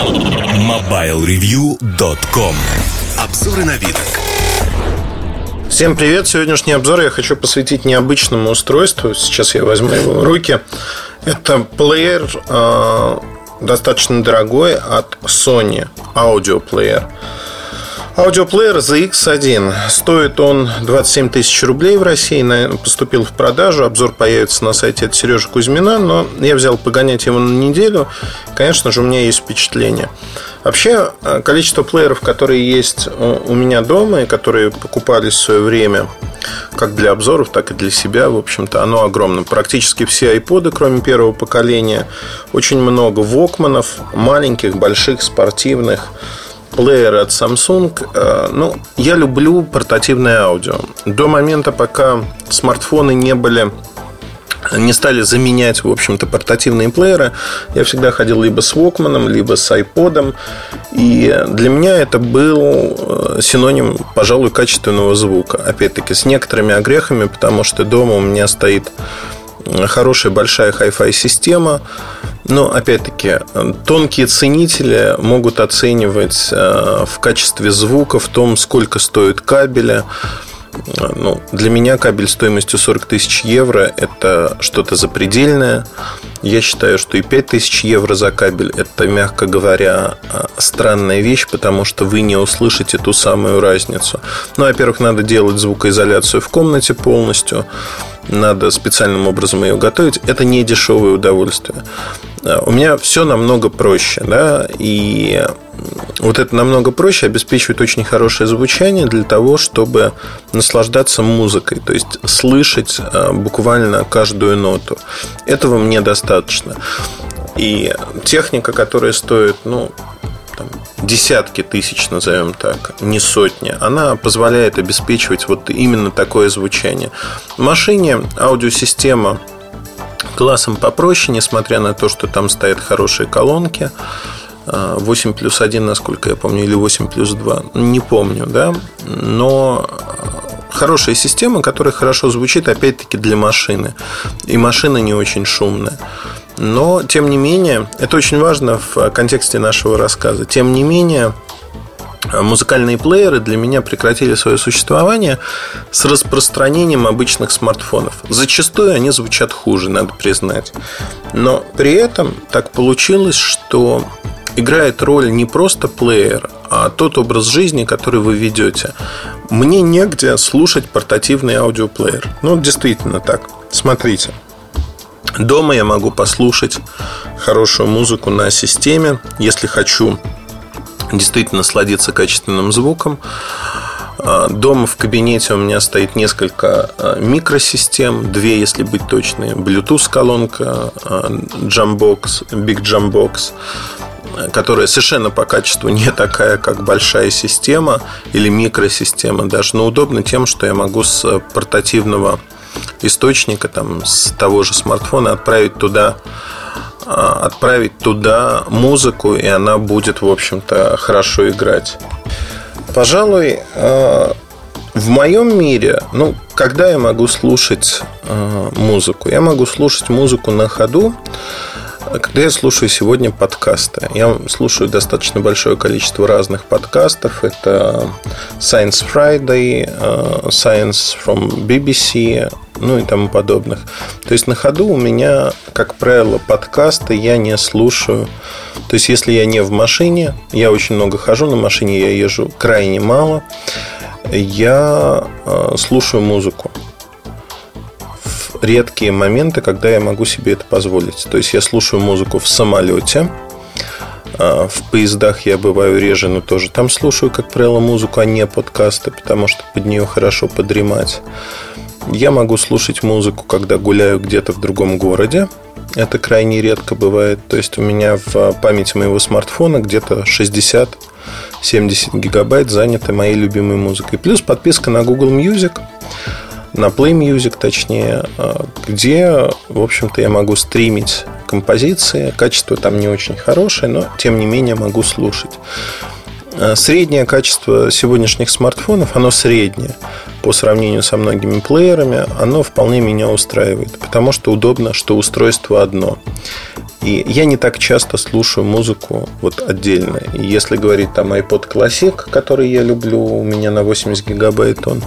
MobileReview.com Обзоры на вид. Всем привет! Сегодняшний обзор я хочу посвятить необычному устройству. Сейчас я возьму его в руки. Это плеер э, достаточно дорогой от Sony, аудиоплеер. Аудиоплеер ZX1. Стоит он 27 тысяч рублей в России. Поступил в продажу. Обзор появится на сайте от Сережи Кузьмина. Но я взял погонять его на неделю. Конечно же, у меня есть впечатление. Вообще, э, количество плееров, которые есть у меня дома и которые покупались в свое время, как для обзоров, так и для себя, в общем-то, оно огромно. Практически все айподы, кроме первого поколения, очень много вокманов, маленьких, больших, спортивных, плееры от Samsung. Э, ну, я люблю портативное аудио. До момента, пока смартфоны не были не стали заменять, в общем-то, портативные плееры. Я всегда ходил либо с Walkman, либо с iPod. И для меня это был э, синоним, пожалуй, качественного звука. Опять-таки, с некоторыми огрехами, потому что дома у меня стоит хорошая большая Hi-Fi система. Но, опять-таки, тонкие ценители могут оценивать э, в качестве звука, в том, сколько стоит кабеля, ну, для меня кабель стоимостью 40 тысяч евро – это что-то запредельное. Я считаю, что и 5 тысяч евро за кабель – это, мягко говоря, странная вещь, потому что вы не услышите ту самую разницу. Ну, во-первых, надо делать звукоизоляцию в комнате полностью надо специальным образом ее готовить. Это не дешевое удовольствие. У меня все намного проще, да, и вот это намного проще обеспечивает очень хорошее звучание для того, чтобы наслаждаться музыкой, то есть слышать э, буквально каждую ноту. Этого мне достаточно. И техника, которая стоит, ну, там, десятки тысяч, назовем так, не сотни, она позволяет обеспечивать вот именно такое звучание. В машине аудиосистема классом попроще, несмотря на то, что там стоят хорошие колонки. 8 плюс 1, насколько я помню, или 8 плюс 2, не помню, да, но хорошая система, которая хорошо звучит, опять-таки, для машины. И машина не очень шумная. Но, тем не менее, это очень важно в контексте нашего рассказа. Тем не менее, музыкальные плееры для меня прекратили свое существование с распространением обычных смартфонов. Зачастую они звучат хуже, надо признать. Но при этом так получилось, что играет роль не просто плеер, а тот образ жизни, который вы ведете. Мне негде слушать портативный аудиоплеер. Ну, действительно так. Смотрите. Дома я могу послушать хорошую музыку на системе, если хочу действительно насладиться качественным звуком. А, дома в кабинете у меня стоит несколько а, микросистем, две, если быть точной, Bluetooth колонка, а, Jambox, Big Jambox, которая совершенно по качеству не такая, как большая система или микросистема, даже но удобно тем, что я могу с портативного источника, там, с того же смартфона отправить туда а, отправить туда музыку, и она будет, в общем-то, хорошо играть. Пожалуй, а, в моем мире, ну, когда я могу слушать а, музыку? Я могу слушать музыку на ходу, когда я слушаю сегодня подкасты. Я слушаю достаточно большое количество разных подкастов. Это Science Friday, Science from BBC, ну и тому подобных. То есть на ходу у меня, как правило, подкасты я не слушаю. То есть если я не в машине, я очень много хожу на машине, я езжу крайне мало, я э, слушаю музыку редкие моменты, когда я могу себе это позволить. То есть я слушаю музыку в самолете, э, в поездах я бываю реже, но тоже там слушаю, как правило, музыку, а не подкасты, потому что под нее хорошо подремать. Я могу слушать музыку, когда гуляю где-то в другом городе. Это крайне редко бывает. То есть у меня в памяти моего смартфона где-то 60-70 гигабайт заняты моей любимой музыкой. Плюс подписка на Google Music, на Play Music точнее, а, где, в общем-то, я могу стримить композиции. Качество там не очень хорошее, но тем не менее могу слушать. Э, среднее качество сегодняшних смартфонов, оно среднее по сравнению со многими плеерами, оно вполне меня устраивает, потому что удобно, что устройство одно. И я не так часто слушаю музыку вот отдельно. И если говорить там iPod Classic, который я люблю, у меня на 80 гигабайт он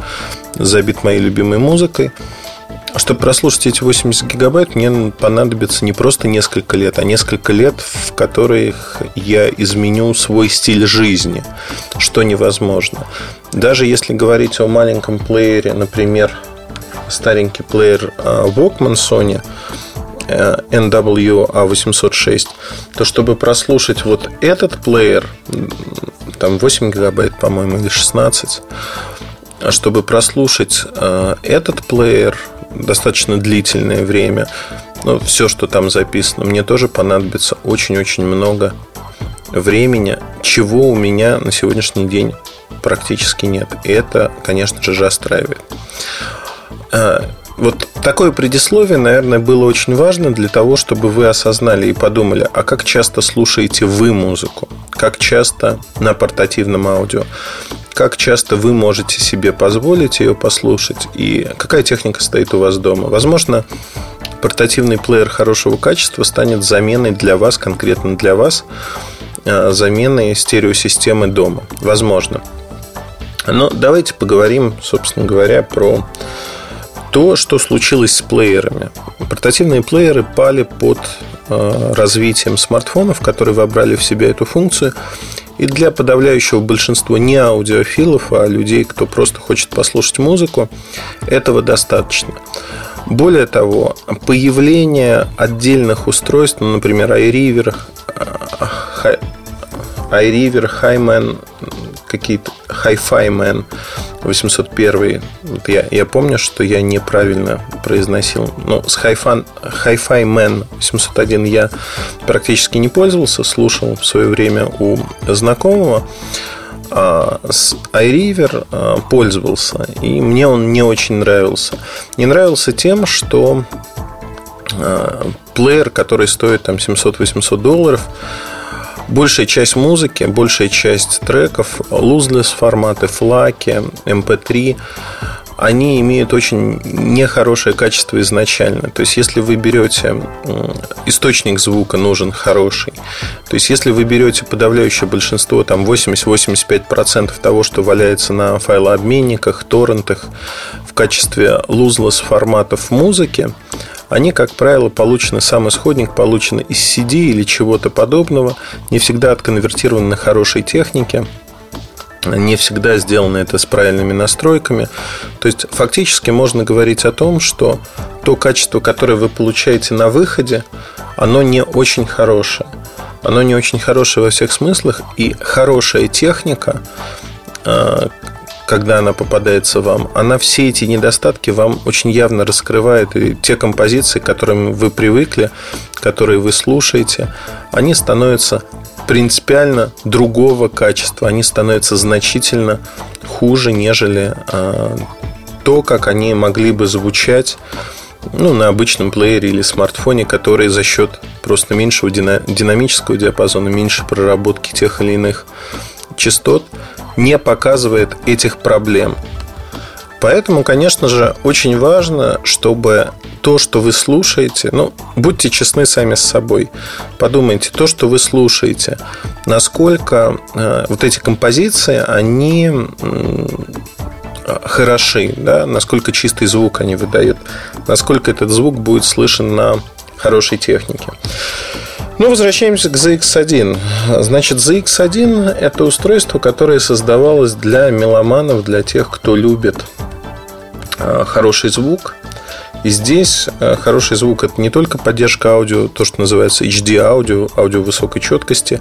забит моей любимой музыкой – чтобы прослушать эти 80 гигабайт, мне понадобится не просто несколько лет, а несколько лет, в которых я изменю свой стиль жизни, что невозможно. Даже если говорить о маленьком плеере, например, старенький плеер а, Walkman Sony э, NWA806, то чтобы прослушать вот этот плеер, там 8 гигабайт, по-моему, или 16, а чтобы прослушать э, этот плеер достаточно длительное время, ну, все, что там записано, мне тоже понадобится очень-очень много времени, чего у меня на сегодняшний день практически нет. И это, конечно же, расстраивает. Вот такое предисловие, наверное, было очень важно для того, чтобы вы осознали и подумали, а как часто слушаете вы музыку? Как часто на портативном аудио? как часто вы можете себе позволить ее послушать и какая техника стоит у вас дома. Возможно, портативный плеер хорошего качества станет заменой для вас, конкретно для вас, а, заменой стереосистемы дома. Возможно. Но давайте поговорим, собственно говоря, про то, что случилось с плеерами. Портативные плееры пали под а, развитием смартфонов, которые вобрали в себя эту функцию и для подавляющего большинства не аудиофилов, а людей, кто просто хочет послушать музыку, этого достаточно. Более того, появление отдельных устройств, ну, например, iRiver, iRiver, Highman, какие-то Hi-Fi Man 801. Вот я, я помню, что я неправильно произносил. Но с Hi-Fi, Man 801 я практически не пользовался, слушал в свое время у знакомого. А с iRiver а, пользовался, и мне он не очень нравился. Не нравился тем, что а, плеер, который стоит там 700-800 долларов, Большая часть музыки, большая часть треков, lossless форматы, флаки, MP3, они имеют очень нехорошее качество изначально. То есть, если вы берете источник звука нужен хороший, то есть, если вы берете подавляющее большинство, там 80-85% того, что валяется на файлообменниках, торрентах в качестве lossless форматов музыки, они, как правило, получены, сам исходник получен из CD или чего-то подобного, не всегда отконвертированы на хорошей технике, не всегда сделано это с правильными настройками. То есть фактически можно говорить о том, что то качество, которое вы получаете на выходе, оно не очень хорошее. Оно не очень хорошее во всех смыслах, и хорошая техника, а, когда она попадается вам, она все эти недостатки вам очень явно раскрывает. И те композиции, к которым вы привыкли, которые вы слушаете, они становятся принципиально другого качества. Они становятся значительно хуже, нежели а, то, как они могли бы звучать ну, на обычном плеере или смартфоне, который за счет просто меньшего динамического диапазона, меньше проработки тех или иных частот не показывает этих проблем. Поэтому, конечно же, очень важно, чтобы то, что вы слушаете, ну, будьте честны сами с собой. Подумайте, то, что вы слушаете, насколько э, вот эти композиции, они э, хороши, да, насколько чистый звук они выдают, насколько этот звук будет слышен на хорошей технике. Ну, возвращаемся к ZX1. Значит, ZX1 – это устройство, которое создавалось для меломанов, для тех, кто любит а, хороший звук. И здесь а, хороший звук – это не только поддержка аудио, то, что называется HD-аудио, аудио высокой четкости,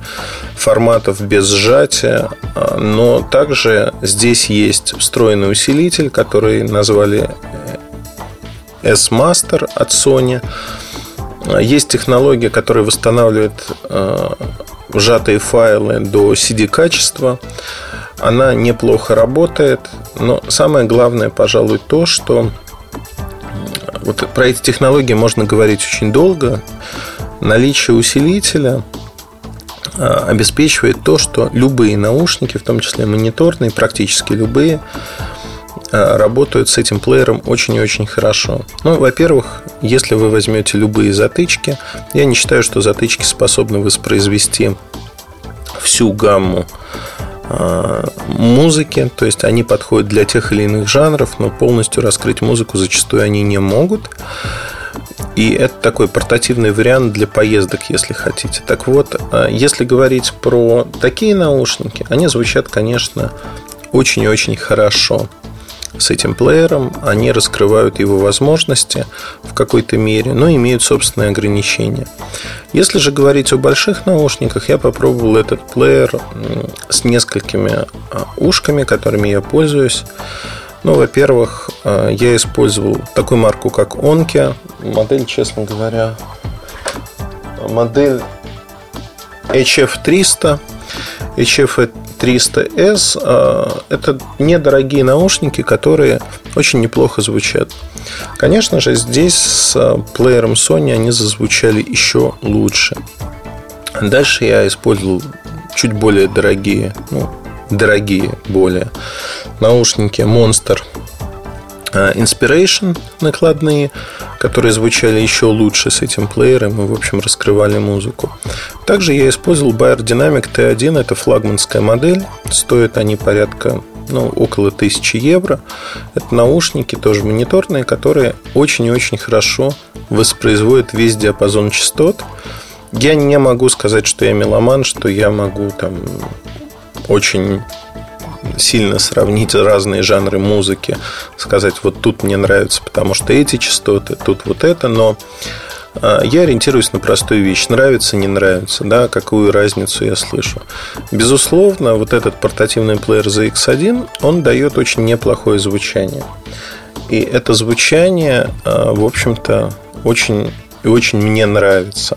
форматов без сжатия, а, но также здесь есть встроенный усилитель, который назвали S-Master от Sony – есть технология, которая восстанавливает э, сжатые файлы до CD-качества. Она неплохо работает, но самое главное, пожалуй, то, что вот про эти технологии можно говорить очень долго. Наличие усилителя обеспечивает то, что любые наушники, в том числе мониторные, практически любые, работают с этим плеером очень и очень хорошо. Ну, во-первых, если вы возьмете любые затычки, я не считаю, что затычки способны воспроизвести всю гамму а, музыки, то есть они подходят для тех или иных жанров, но полностью раскрыть музыку зачастую они не могут. И это такой портативный вариант для поездок, если хотите. Так вот, а, если говорить про такие наушники, они звучат, конечно, очень и очень хорошо с этим плеером, они раскрывают его возможности в какой-то мере, но имеют собственные ограничения. Если же говорить о больших наушниках, я попробовал этот плеер с несколькими а, ушками, которыми я пользуюсь. Ну, во-первых, а, я использовал такую марку, как Onke. Модель, честно говоря, модель HF300. HF 300S а, – это недорогие наушники, которые очень неплохо звучат. Конечно же, здесь с а, плеером Sony они зазвучали еще лучше. Дальше я использовал чуть более дорогие, ну, дорогие более наушники Monster Inspiration накладные, которые звучали еще лучше с этим плеером и, в общем, раскрывали музыку. Также я использовал Bayer Dynamic T1, это флагманская модель, стоят они порядка ну, около 1000 евро. Это наушники, тоже мониторные, которые очень и очень хорошо воспроизводят весь диапазон частот. Я не могу сказать, что я меломан, что я могу там очень сильно сравнить разные жанры музыки, сказать, вот тут мне нравится, потому что эти частоты, тут вот это, но а, я ориентируюсь на простую вещь. Нравится, не нравится, да, какую разницу я слышу. Безусловно, вот этот портативный плеер ZX1, он дает очень неплохое звучание. И это звучание, а, в общем-то, очень и очень мне нравится.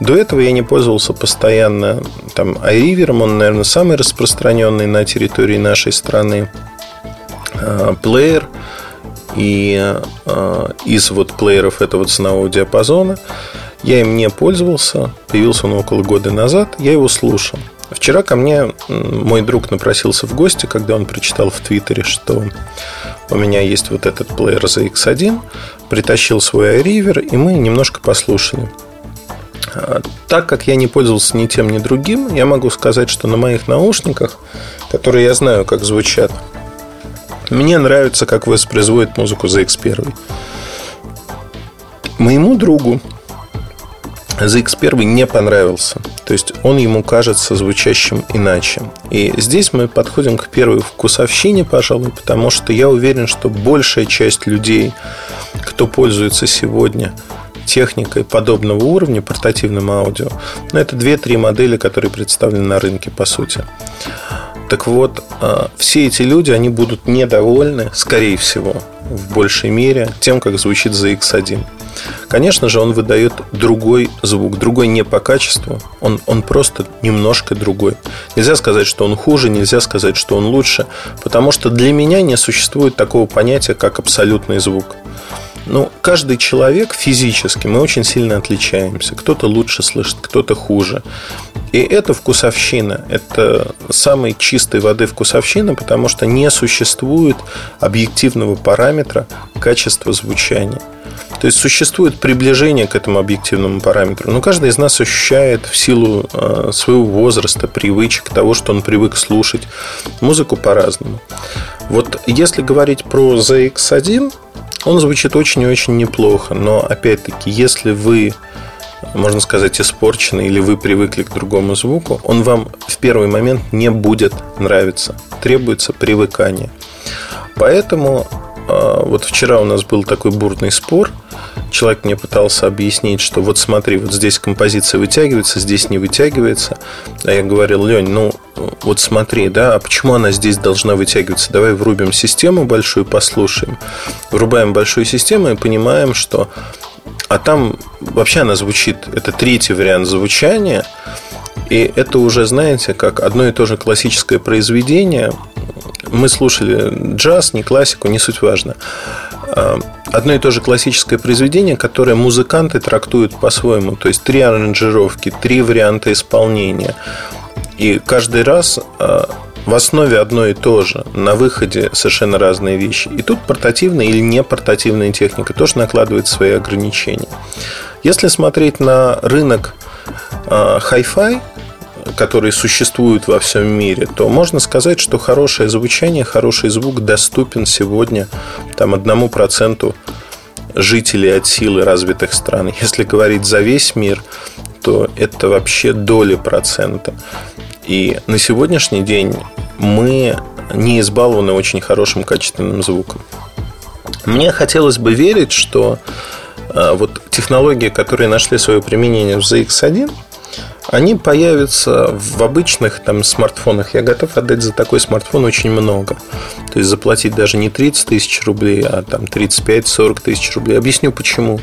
До этого я не пользовался постоянно там iRiver, он, наверное, самый распространенный на территории нашей страны а, плеер. И а, из вот плееров этого ценового диапазона я им не пользовался. Появился он около года назад. Я его слушал. Вчера ко мне мой друг напросился в гости, когда он прочитал в Твиттере, что у меня есть вот этот плеер ZX1, притащил свой iRiver, и мы немножко послушали. А, так как я не пользовался ни тем, ни другим, я могу сказать, что на моих наушниках, которые я знаю, как звучат, мне нравится, как воспроизводит музыку ZX1. Моему другу ZX1 не понравился. То есть он ему кажется звучащим иначе. И здесь мы подходим к первой вкусовщине, пожалуй, потому что я уверен, что большая часть людей, кто пользуется сегодня техникой подобного уровня, портативным аудио, ну, это 2-3 модели, которые представлены на рынке, по сути. Так вот, а, все эти люди, они будут недовольны, скорее всего, в большей мере, тем, как звучит ZX1. Конечно же, он выдает другой звук, другой не по качеству, он, он просто немножко другой. Нельзя сказать, что он хуже, нельзя сказать, что он лучше, потому что для меня не существует такого понятия, как абсолютный звук. Ну, каждый человек физически, мы очень сильно отличаемся. Кто-то лучше слышит, кто-то хуже. И это вкусовщина. Это самой чистой воды вкусовщина, потому что не существует объективного параметра качества звучания. То есть существует приближение к этому объективному параметру. Но каждый из нас ощущает в силу э, своего возраста, привычек, того, что он привык слушать музыку по-разному. Вот если говорить про ZX1, он звучит очень и очень неплохо. Но опять-таки, если вы можно сказать, испорчены или вы привыкли к другому звуку, он вам в первый момент не будет нравиться. Требуется привыкание. Поэтому вот вчера у нас был такой бурный спор. Человек мне пытался объяснить, что вот смотри, вот здесь композиция вытягивается, здесь не вытягивается. А я говорил, Лень, ну вот смотри, да, а почему она здесь должна вытягиваться? Давай врубим систему большую, послушаем. Врубаем большую систему и понимаем, что... А там вообще она звучит, это третий вариант звучания, и это уже, знаете, как одно и то же классическое произведение, мы слушали джаз, не классику, не суть важно. э, одно и то же классическое произведение, которое музыканты трактуют по-своему. То есть три аранжировки, три варианта исполнения. И каждый раз э, в основе одно и то же, на выходе совершенно разные вещи. И тут портативная или не портативная техника тоже накладывает свои ограничения. Если смотреть на рынок Hi-Fi, который существует во всем мире, то можно сказать, что хорошее звучание, хороший звук доступен сегодня там, одному проценту жителей от силы развитых стран. Если говорить за весь мир, то это вообще доли процента. И на сегодняшний день мы не избалованы очень хорошим качественным звуком. Мне хотелось бы верить, что э, вот технологии, которые нашли свое применение в ZX1, они появятся в обычных там, смартфонах. Я готов отдать за такой смартфон очень много. То есть заплатить даже не 30 тысяч рублей, а там 35-40 тысяч рублей. Объясню почему.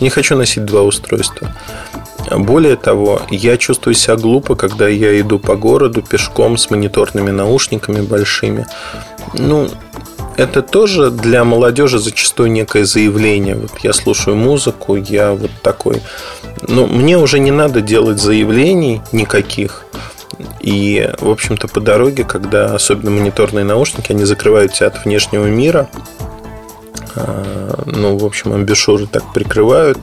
Не хочу носить два устройства. Более того, я чувствую себя глупо, когда я иду по городу пешком с мониторными наушниками большими. Ну, это тоже для молодежи зачастую некое заявление. Вот я слушаю музыку, я вот такой. Но мне уже не надо делать заявлений никаких. И, в общем-то, по дороге, когда особенно мониторные наушники, они закрывают тебя от внешнего мира. А, ну, в общем, амбишуры так прикрывают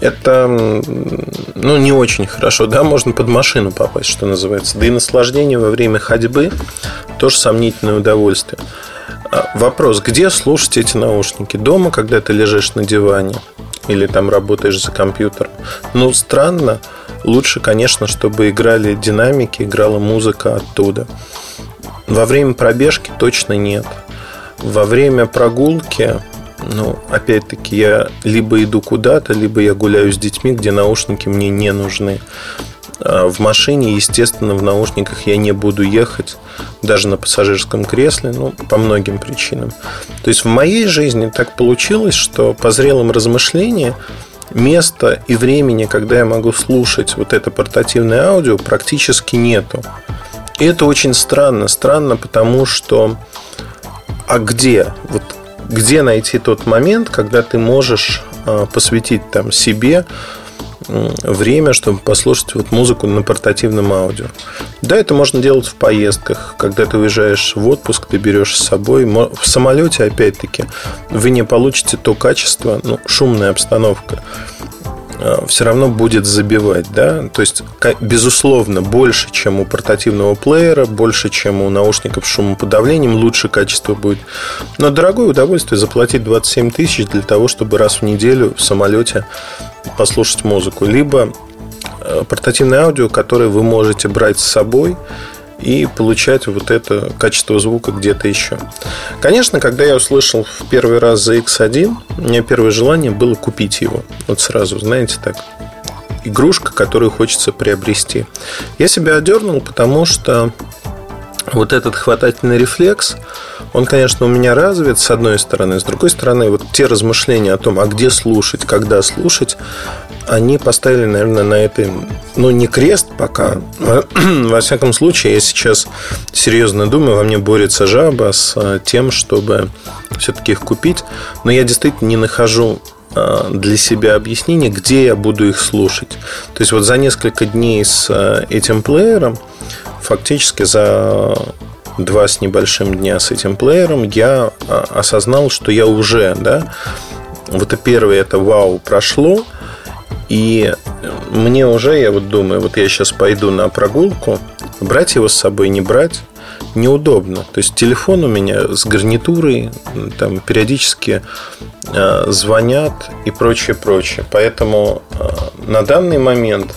это ну, не очень хорошо. Да, можно под машину попасть, что называется. Да и наслаждение во время ходьбы тоже сомнительное удовольствие. А, вопрос, где слушать эти наушники? Дома, когда ты лежишь на диване или там работаешь за компьютером? Ну, странно. Лучше, конечно, чтобы играли динамики, играла музыка оттуда. Во время пробежки точно нет. Во время прогулки ну, опять-таки, я либо иду куда-то, либо я гуляю с детьми, где наушники мне не нужны. А в машине, естественно, в наушниках я не буду ехать, даже на пассажирском кресле, ну, по многим причинам. То есть в моей жизни так получилось, что по зрелым размышлениям места и времени, когда я могу слушать вот это портативное аудио, практически нету. И это очень странно. Странно, потому что а где? Вот где найти тот момент, когда ты можешь а, посвятить там себе время, чтобы послушать вот музыку на портативном аудио. Да, это можно делать в поездках, когда ты уезжаешь в отпуск, ты берешь с собой. В самолете, опять-таки, вы не получите то качество, ну, шумная обстановка, все равно будет забивать, да, то есть, безусловно, больше, чем у портативного плеера, больше, чем у наушников с шумоподавлением, лучше качество будет. Но дорогое удовольствие заплатить 27 тысяч для того, чтобы раз в неделю в самолете послушать музыку. Либо э, портативное аудио, которое вы можете брать с собой и получать вот это качество звука где-то еще. Конечно, когда я услышал в первый раз за X1, у меня первое желание было купить его. Вот сразу, знаете, так. Игрушка, которую хочется приобрести. Я себя одернул, потому что вот этот хватательный рефлекс, он, конечно, у меня развит, с одной стороны. С другой стороны, вот те размышления о том, а где слушать, когда слушать, они поставили, наверное, на этой, ну, не крест пока. Во всяком случае, я сейчас серьезно думаю, во мне борется жаба с э, тем, чтобы все-таки их купить. Но я действительно не нахожу э, для себя объяснение, где я буду их слушать. То есть вот за несколько дней с э, этим плеером, фактически за два с небольшим дня с этим плеером, я осознал, что я уже, да, вот это первое, это вау прошло, и мне уже, я вот думаю, вот я сейчас пойду на прогулку, брать его с собой, не брать, неудобно. То есть телефон у меня с гарнитурой, там периодически э, звонят и прочее, прочее. Поэтому э, на данный момент,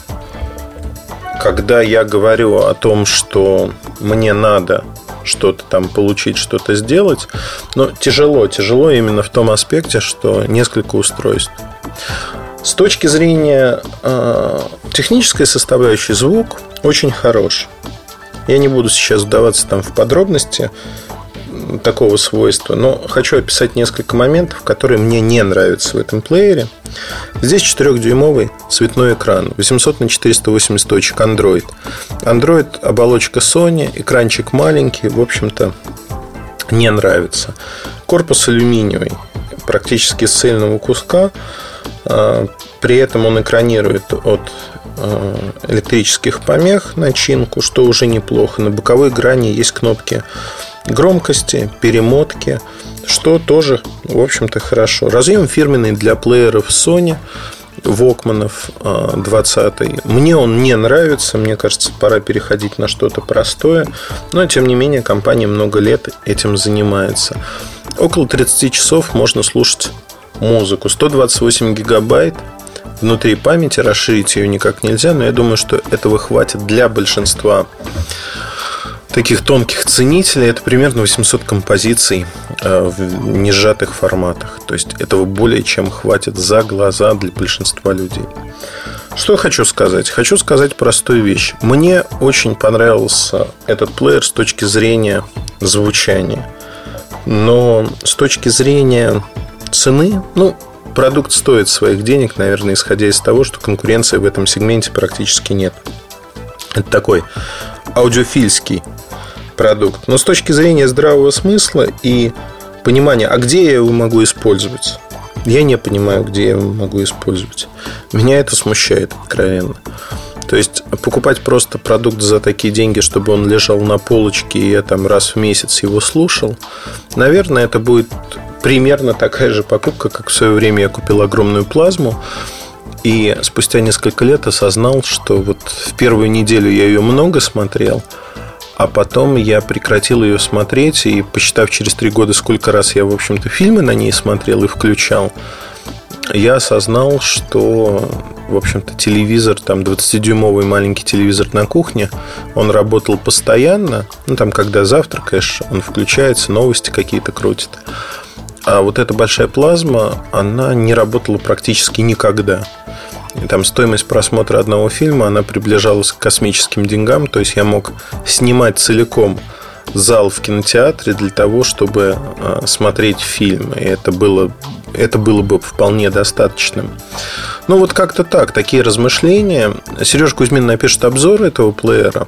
когда я говорю о том, что мне надо что-то там получить, что-то сделать, но тяжело, тяжело именно в том аспекте, что несколько устройств. С точки зрения э, технической составляющей звук очень хорош. Я не буду сейчас вдаваться там в подробности такого свойства, но хочу описать несколько моментов, которые мне не нравятся в этом плеере. Здесь 4-дюймовый цветной экран, 800 на 480 точек Android. Android оболочка Sony, экранчик маленький, в общем-то, не нравится. Корпус алюминиевый, практически с цельного куска. А, при этом он экранирует от а, электрических помех начинку, что уже неплохо. На боковой грани есть кнопки громкости, перемотки, что тоже, в общем-то, хорошо. Разъем фирменный для плееров Sony – Вокманов 20 Мне он не нравится, мне кажется, пора переходить на что-то простое, но тем не менее компания много лет этим занимается. Около 30 часов можно слушать музыку. 128 гигабайт внутри памяти, расширить ее никак нельзя, но я думаю, что этого хватит для большинства таких тонких ценителей это примерно 800 композиций э, в несжатых форматах. То есть этого более чем хватит за глаза для большинства людей. Что хочу сказать? Хочу сказать простую вещь. Мне очень понравился этот плеер с точки зрения звучания. Но с точки зрения цены, ну, продукт стоит своих денег, наверное, исходя из того, что конкуренции в этом сегменте практически нет. Это такой аудиофильский продукт. Но с точки зрения здравого смысла и понимания, а где я его могу использовать? Я не понимаю, где я его могу использовать. Меня это смущает откровенно. То есть покупать просто продукт за такие деньги, чтобы он лежал на полочке и я там раз в месяц его слушал, наверное, это будет примерно такая же покупка, как в свое время я купил огромную плазму. И спустя несколько лет осознал, что вот в первую неделю я ее много смотрел, а потом я прекратил ее смотреть, и посчитав через три года, сколько раз я, в общем-то, фильмы на ней смотрел и включал, я осознал, что, в общем-то, телевизор, там 20-дюймовый маленький телевизор на кухне, он работал постоянно. Ну, там, когда завтракаешь, он включается, новости какие-то крутит. А вот эта большая плазма, она не работала практически никогда. И там стоимость просмотра одного фильма, она приближалась к космическим деньгам. То есть я мог снимать целиком зал в кинотеатре для того, чтобы а, смотреть фильм. И это было, это было бы вполне достаточным. Ну, вот как-то так, такие размышления. Сереж Кузьмин напишет обзор этого плеера.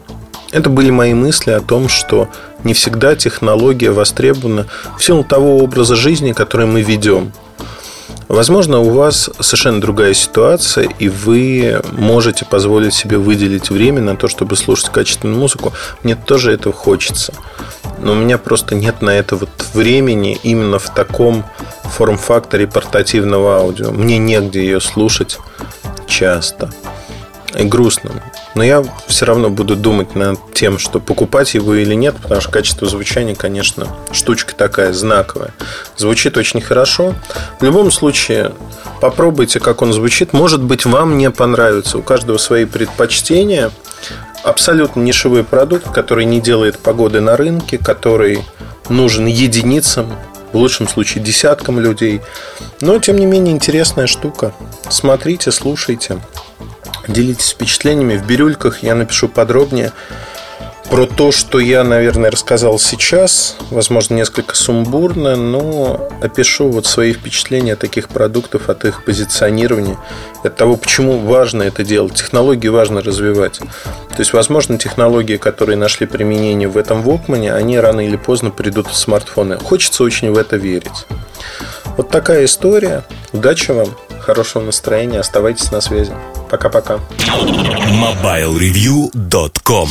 Это были мои мысли о том, что не всегда технология востребована в силу того образа жизни, который мы ведем. Возможно, у вас совершенно другая ситуация, и вы можете позволить себе выделить время на то, чтобы слушать качественную музыку. Мне тоже этого хочется. Но у меня просто нет на это вот времени именно в таком форм-факторе портативного аудио. Мне негде ее слушать часто. И грустно. Но я все равно буду думать над тем, что покупать его или нет, потому что качество звучания, конечно, штучка такая знаковая. Звучит очень хорошо. В любом случае, попробуйте, как он звучит. Может быть, вам не понравится. У каждого свои предпочтения. Абсолютно нишевой продукт, который не делает погоды на рынке, который нужен единицам, в лучшем случае десяткам людей. Но, тем не менее, интересная штука. Смотрите, слушайте. Делитесь впечатлениями. В бирюльках я напишу подробнее про то, что я, наверное, рассказал сейчас. Возможно, несколько сумбурно, но опишу вот свои впечатления от таких продуктов, от их позиционирования, от того, почему важно это делать. Технологии важно развивать. То есть, возможно, технологии, которые нашли применение в этом Walkman, они рано или поздно придут в смартфоны. Хочется очень в это верить. Вот такая история. Удачи вам, хорошего настроения, оставайтесь на связи. Пока-пока. MobileReview.com